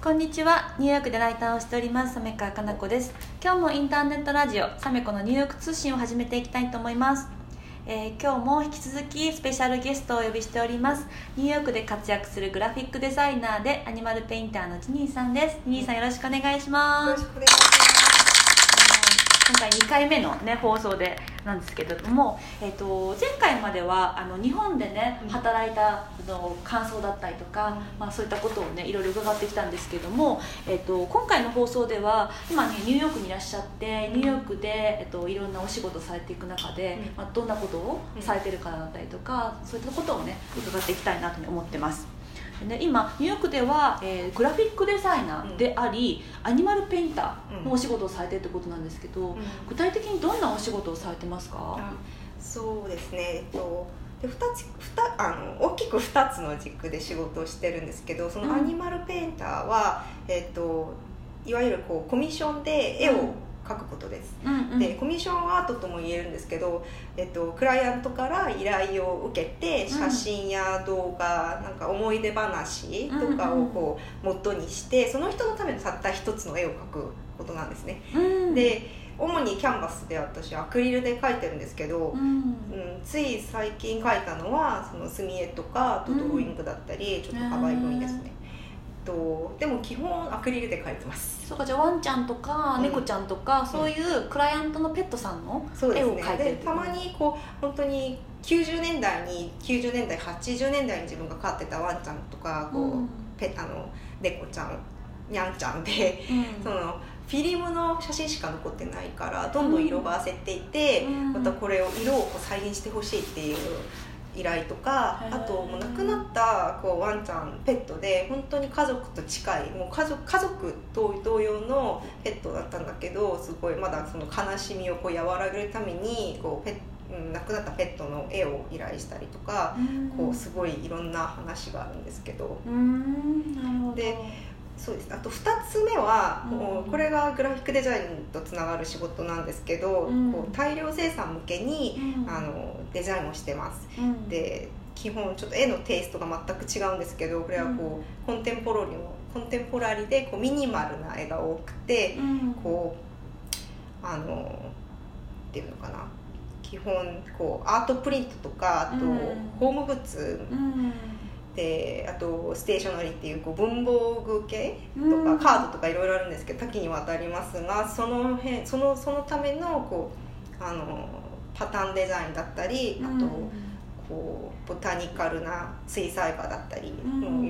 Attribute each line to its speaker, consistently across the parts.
Speaker 1: こんにちは。ニューヨークでライターをしております。サメカかな子です。今日もインターネットラジオサメコのニューヨーク通信を始めていきたいと思います、えー今日も引き続きスペシャルゲストをお呼びしております。ニューヨークで活躍するグラフィックデザイナーでアニマルペインターのジニーさんです。ジニーさんよろしくお願いします。
Speaker 2: よろしくお願いします。
Speaker 1: 今回2回目の、ね、放送でなんですけれども、えっと前回まではあの日本でね
Speaker 2: うん。
Speaker 1: 働いたあの感想だったりとか、まあ、そういったことをねいろいろ伺ってきたんですけども、えっと今回の放送では今ねニューヨークにいらっしゃってニューヨークで、えっといろんなお仕事されていく中で、
Speaker 2: うん。
Speaker 1: まあ、どんなことを
Speaker 2: うん
Speaker 1: されてるかだったりとか、そういったことをね伺っていきたいなと思ってます。でね、今ニューヨークでは、えーグラフィックデザイナーであり、アニマルペインターのお仕事をされてるってことなんですけど、具体的にどんなお仕事をされてますか？
Speaker 2: あそうですね。えっとで二つ二あの大きく2つの軸で仕事をしてるんですけどそのアニマルペインターは、えっといわゆるこうコミッションで絵を描くことです。
Speaker 1: うんうん。
Speaker 2: でコミッションアートとも言えるんですけど、えっと、クライアントから依頼を受けて
Speaker 1: うん。
Speaker 2: 写真や動画、なんか思い出話とかをこう元にしてその人のためのたった一つの絵を描くことなんですね。
Speaker 1: うん。
Speaker 2: で主にキャンバスで私アクリルで描いてるんですけど、
Speaker 1: うん。
Speaker 2: うん、つい最近描いたのはその墨絵とかあとドローイングだったり、ちょっと幅広いですね、とでも基本アクリルで描いてます。
Speaker 1: そうかじゃあワンちゃんとか
Speaker 2: うん。
Speaker 1: 猫ちゃんとか、そういうクライアントのペットさんの絵を描いてる
Speaker 2: でたまにこう本当に90年代に90年代80年代に自分が飼ってたワンちゃんとかこう、
Speaker 1: うん。
Speaker 2: ペあの猫ちゃんにゃんちゃんで
Speaker 1: うん。
Speaker 2: そのフィルムの写真しか残ってないからどんどん色があせていて、
Speaker 1: うん。
Speaker 2: またこれを色をこう再現してほしいっていう依頼とかあともう亡くなったこうワンちゃんペットで本当に家族と近いもう家族家族と同様のペットだったんだけどすごいまだその悲しみをこう和らげるためにこうペッうん亡くなったペットの絵を依頼したりとか、
Speaker 1: うん。
Speaker 2: こうすごいいろんな話があるんですけど。
Speaker 1: うん
Speaker 2: でそうです。あと2つ目は、
Speaker 1: うん。
Speaker 2: もうこれがグラフィックデザインとつながる仕事なんですけど、
Speaker 1: うん。
Speaker 2: こう大量生産向けに、
Speaker 1: うん。
Speaker 2: あのデザインをしてます。
Speaker 1: うん。
Speaker 2: で基本ちょっと絵のテイストが全く違うんですけどこれはこう、コンテンポラリのコンテンポラリでこうミニマルな絵が多くて、
Speaker 1: うん。
Speaker 2: こうあのっていうのかな。基本こうアートプリントとかあと、
Speaker 1: うん。
Speaker 2: ホームグッズ
Speaker 1: うん
Speaker 2: であとステーショナリーっていうこう文房具系とか、
Speaker 1: うん。
Speaker 2: カードとかいろいろあるんですけど多岐にわたりますがその辺そのそのためのこうあのパターンデザインだったりあと、こうボタニカルな水彩画だったり、い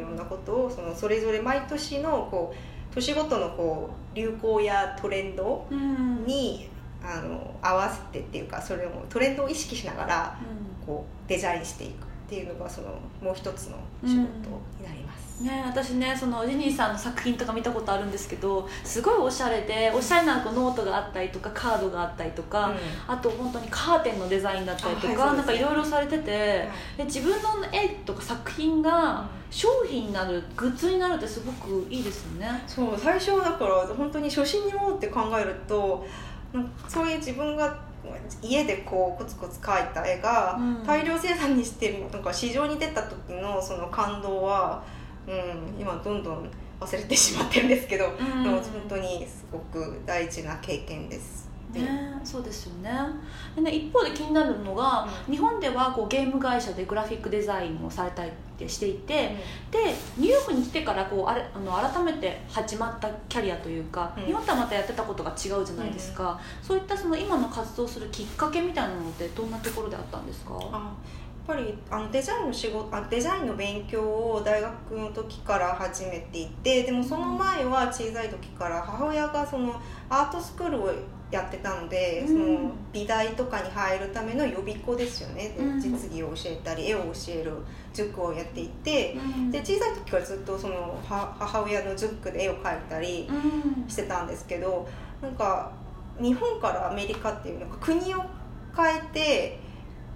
Speaker 2: ろんなことをそのそれぞれ毎年のこう年ごとのこう流行やトレンド
Speaker 1: うん。
Speaker 2: にあの合わせてっていうかそれをトレンドを意識しながらこうデザインしていくっていうのがそのもう一つの仕事になります。
Speaker 1: ね、私ねそのジニーさんの作品とか見たことあるんですけどすごいおしゃれでおしゃれなこうノートがあったりとかカードがあったりとか、あと本当にカーテンのデザインだったりとか、
Speaker 2: あはい
Speaker 1: なんかいろいろされてて、で自分の絵とか作品が商品になるグッズになるってすごくいいですよね。
Speaker 2: そう最初だから本当に初心に戻って考えるとそういう自分が家でこうコツコツ描いた絵が
Speaker 1: うん
Speaker 2: 大量生産にしてなんか市場に出た時のその感動は、うん、今どんどん忘れてしまってるんですけど、
Speaker 1: うん
Speaker 2: でも本当にすごく大事な経験です。で
Speaker 1: ね、そうですよね。でね一方で気になるのが、日本ではこうゲーム会社でグラフィックデザインをされたりってしていて、でニューヨークに来てからこうあれあの改めて始まったキャリアというか、
Speaker 2: うん。
Speaker 1: 日本とはまたやってたことが違うじゃないですか、そういったその今の活動するきっかけみたいなのってどんなところであったんですか？
Speaker 2: あやっぱりあのデザインの仕事あデザインの勉強を大学の時から始めていてでもその前は小さい時から母親がそのアートスクールをやってたので、
Speaker 1: うん。
Speaker 2: その美大とかに入るための予備校ですよね、実技を教えたり絵を教える塾をやっていて、
Speaker 1: うん。
Speaker 2: で小さい時からずっとそのは母親の塾で絵を描いたり
Speaker 1: うん。
Speaker 2: してたんですけどなんか日本からアメリカっていうなんか国を変えて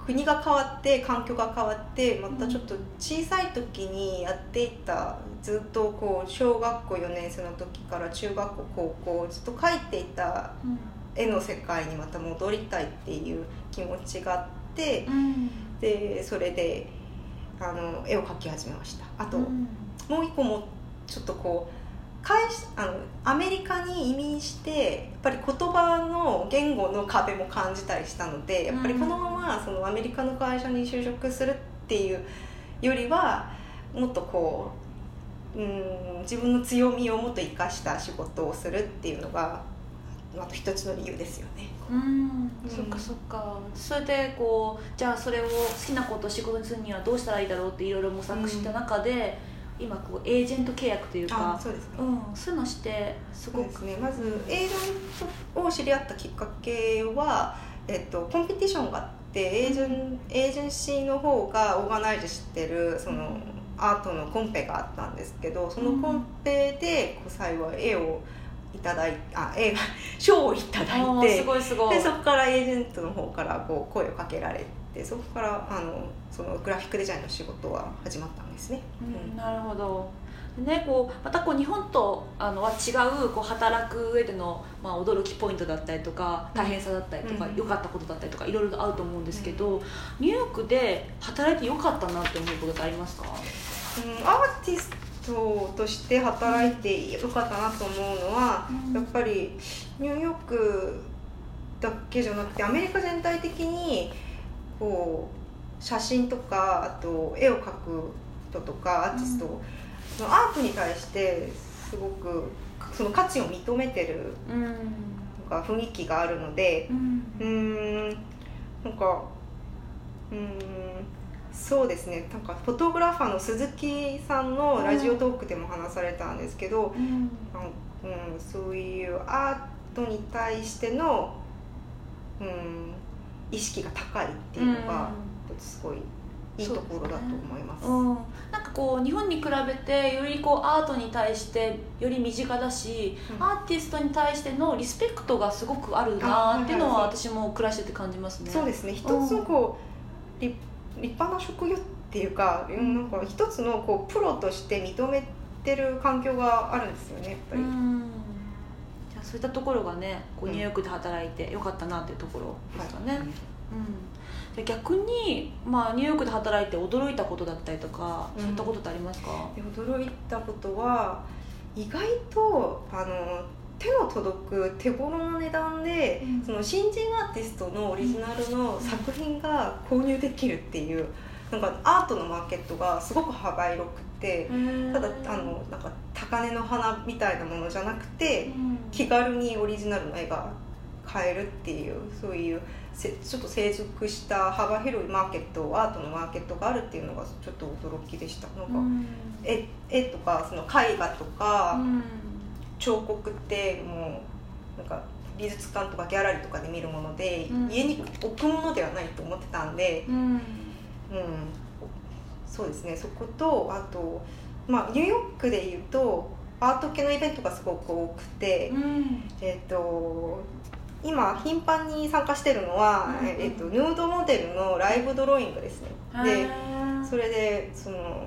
Speaker 2: 国が変わって環境が変わってまたちょっと小さい時にやっていたずっとこう小学校4年生の時から中学校高校ずっと描いていた
Speaker 1: うん
Speaker 2: 絵の世界にまた戻りたいっていう気持ちがあって
Speaker 1: うん。
Speaker 2: でそれであの絵を描き始めました。あと、
Speaker 1: うん。
Speaker 2: もう一個もちょっとこう会あのアメリカに移民してやっぱり言葉の言語の壁も感じたりしたのでやっぱりこのままそのアメリカの会社に就職するっていうよりはもっとこううん自分の強みをもっと生かした仕事をするっていうのがあと一つの理由ですよね。
Speaker 1: うん、そっかそっか。それでこうじゃあそれを好きなことを仕事にするにはどうしたらいいだろうっていろいろ模索した中で、今こうエージェント契約というか
Speaker 2: あそうですね。
Speaker 1: うん、そういうのしてすごく
Speaker 2: そうですね。まずエージェントを知り合ったきっかけは、えっと、コンペティションがあってエージェンエージェンシーの方がオーガナイズしてるそのアートのコンペがあったんですけどそのコンペでこう幸い絵をいただいあ絵が賞をいただいて
Speaker 1: すごいすごい。
Speaker 2: でそこからエージェントの方からこう声をかけられてそこからあのそのグラフィックデザインの仕事は始まったんですね。
Speaker 1: うん、なるほど。でね、こうまたこう日本とあのは違うこう働く上での、まあ、驚きポイントだったりとか大変さだったりとか
Speaker 2: うん。
Speaker 1: 良、かったことだったりとかいろいろあると思うんですけど、ニューヨークで働いて良かったなって思うことってありますか？
Speaker 2: うん、アーティストとして働いてよかったなと思うのは、
Speaker 1: うん。
Speaker 2: やっぱりニューヨークだけじゃなくてアメリカ全体的にこう写真とかあと絵を描く人とかアーティスト、そのアートに対してすごくその価値を認めてる
Speaker 1: うん。
Speaker 2: なんか雰囲気があるので
Speaker 1: うん。
Speaker 2: うーん。なんかうーんそうですね。なんかフォトグラファーの鈴木さんのラジオトークでも話されたんですけど、
Speaker 1: うん
Speaker 2: うん、そういうアートに対しての、うん、意識が高いっていうのがすごいいいところだと思います。
Speaker 1: う。ん、なんかこう日本に比べてよりこうアートに対してより身近だし、
Speaker 2: うん。
Speaker 1: アーティストに対してのリスペクトがすごくあるなっていうのは私も暮らしてて感じますね。
Speaker 2: そうですね。一つのこう立立派な職業っていうか、うん、なんか一つのこうプロとして認めてる環境があるんですよねやっぱり。
Speaker 1: うん。じゃあそういったところがねこう
Speaker 2: うん。
Speaker 1: ニューヨークで働いてよかったなっていうところですかね。
Speaker 2: はい。
Speaker 1: うん。じゃあ逆に、まあ、ニューヨークで働いて驚いたことだったりとか、
Speaker 2: うん。
Speaker 1: そういったことってありますか？
Speaker 2: で驚いたことは意外とあの手の届く手頃な値段で、
Speaker 1: うん。
Speaker 2: その新人アーティストのオリジナルの作品が購入できるっていうなんかアートのマーケットがすごく幅広くてただあのなんか高嶺の花みたいなものじゃなくて
Speaker 1: うん。
Speaker 2: 気軽にオリジナルの絵が買えるっていうそういうせちょっと成熟した幅広いマーケットアートのマーケットがあるっていうのがちょっと驚きでした。なんか、
Speaker 1: うん。
Speaker 2: 絵絵とかその絵画とか、
Speaker 1: うん
Speaker 2: 彫刻ってもうなんか美術館とかギャラリーとかで見るもので、
Speaker 1: うん。
Speaker 2: 家に置くものではないと思ってたんで、
Speaker 1: うん。
Speaker 2: うん、そうですね。そことあと、まあ、ニューヨークでいうとアート系のイベントがすごく多くて、
Speaker 1: うん。
Speaker 2: えっ、と今頻繁に参加してるのは、
Speaker 1: うん
Speaker 2: えっとヌードモデルのライブドローイングですね。でそれでその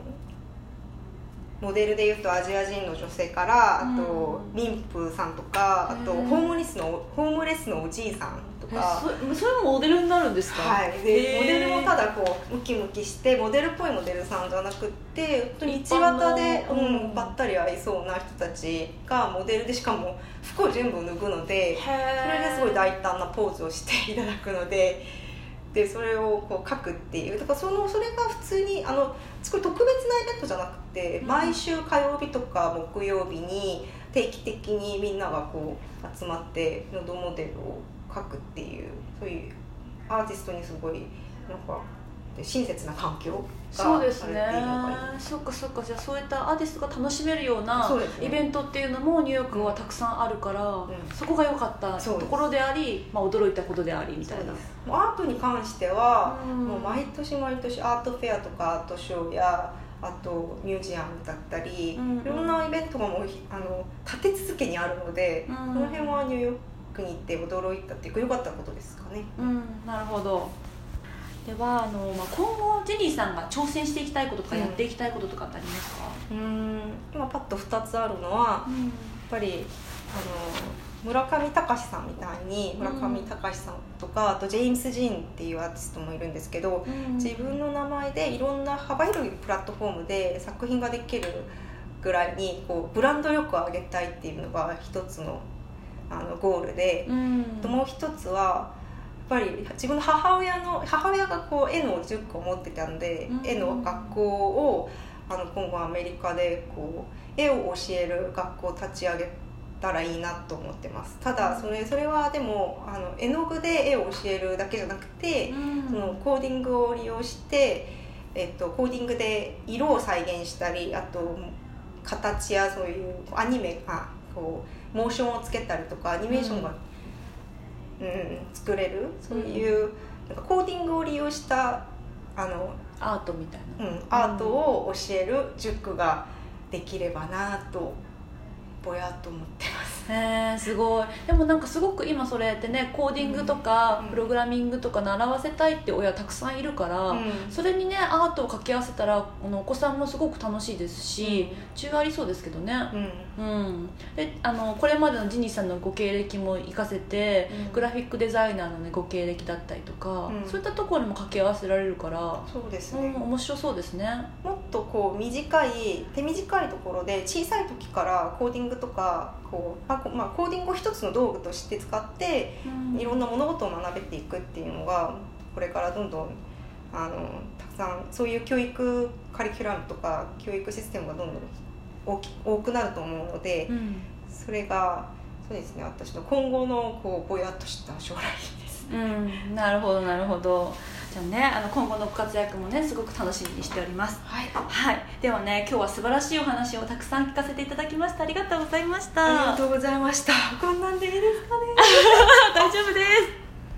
Speaker 2: モデルでいうとアジア人の女性からあと、
Speaker 1: うん。
Speaker 2: 妊婦さんとかあとホームレスのホームレスのおじいさんと
Speaker 1: え
Speaker 2: か。
Speaker 1: そそれもモデルになるんですか？
Speaker 2: はい、でモデルもただこうムキムキしてモデルっぽいモデルさんじゃなくって本当に道端で、
Speaker 1: うん
Speaker 2: うん、ばったり会いそうな人たちがモデルでしかも服を全部脱ぐのでそれですごい大胆なポーズをしていただくのででそれをこう書くっていう。だからそのそれが普通にあのすごい特別なイベントじゃなくて、
Speaker 1: うん。
Speaker 2: 毎週火曜日とか木曜日に定期的にみんながこう集まってノードモデルを書くっていうそういうアーティストにすごいなんか親切な環境
Speaker 1: そうですね。そっかそっか。じゃあそういったアーティストが楽しめるようなイベントっていうのもニューヨークはたくさんあるから、
Speaker 2: ん。
Speaker 1: そこが良かったところであり、まあ、驚いたことでありみたいな。
Speaker 2: アートに関しては、
Speaker 1: うん。
Speaker 2: もう毎年毎年アートフェアとかアートショーやあとミュージアムだったり、
Speaker 1: うん
Speaker 2: いろんなイベントがもうひあの立て続けにあるので、
Speaker 1: うん。
Speaker 2: この辺はニューヨークに行って驚いたっていうか良かったことですかね。
Speaker 1: うん。なるほどではあの、まあ、今後ジェニーさんが挑戦していきたいこととか
Speaker 2: うん。
Speaker 1: やっていきたいこととかってありますか、
Speaker 2: うん。今パッと2つあるのはやっぱりあの村上隆さんみたいに村上隆さんとか、あとジェームス・ジーンっていうアーティストもいるんですけど、
Speaker 1: うん。
Speaker 2: 自分の名前でいろんな幅広いプラットフォームで作品ができるぐらいにこうブランド力を上げたいっていうのが一つのあのゴールで、
Speaker 1: うん。
Speaker 2: もう一つはぱり自分の母親の母親がこう絵の塾を持ってたんで、
Speaker 1: うん。
Speaker 2: 絵の学校をあの今後アメリカでこう絵を教える学校を立ち上げたらいいなと思ってます。ただそれそれはでもあの絵の具で絵を教えるだけじゃなくて、
Speaker 1: うん。
Speaker 2: そのコーディングを利用して、えっと、コーディングで色を再現したりあと形やそういうアニメあこうモーションをつけたりとかアニメーションが、うん作れる？そういう、なんかコーディングを利用したあの、
Speaker 1: アートみたいな。
Speaker 2: うん、アートを教える塾ができればなとぼやっと思ってます。
Speaker 1: へえすごい。でもなんかすごく今それってねコーディングとか
Speaker 2: うん。
Speaker 1: プログラミングとか習わせたいって親たくさんいるから、
Speaker 2: うん。
Speaker 1: それにねアートを掛け合わせたらあのお子さんもすごく楽しいですし、中ありそうですけどね。
Speaker 2: うん。
Speaker 1: うん、であのこれまでのジニーさんのご経歴も活かせて、
Speaker 2: うん。
Speaker 1: グラフィックデザイナーの、ね、ご経歴だったりとか、
Speaker 2: うん。
Speaker 1: そういったところにも掛け合わせられるから、
Speaker 2: そうですね、
Speaker 1: うん、面白そうですね。
Speaker 2: もっとこう短い手短いところで小さい時からコーディングとかこう、まあこまあ、コーディングを一つの道具として使っていろんな物事を学べていくっていうのがこれからどんどんあのたくさんそういう教育カリキュラムとか教育システムがどんどん大き多くなると思うので、
Speaker 1: うん。
Speaker 2: それがそうですね私の今後のこうぼやっとした将来です。
Speaker 1: うん、なるほどなるほどじゃあね。あの今後のご活躍もねすごく楽しみにしております。
Speaker 2: はい、
Speaker 1: はい。ではね今日は素晴らしいお話をたくさん聞かせていただきました。ありがとうございました。
Speaker 2: ありがとうございました。こんなんでいいですかね。
Speaker 1: 大丈夫です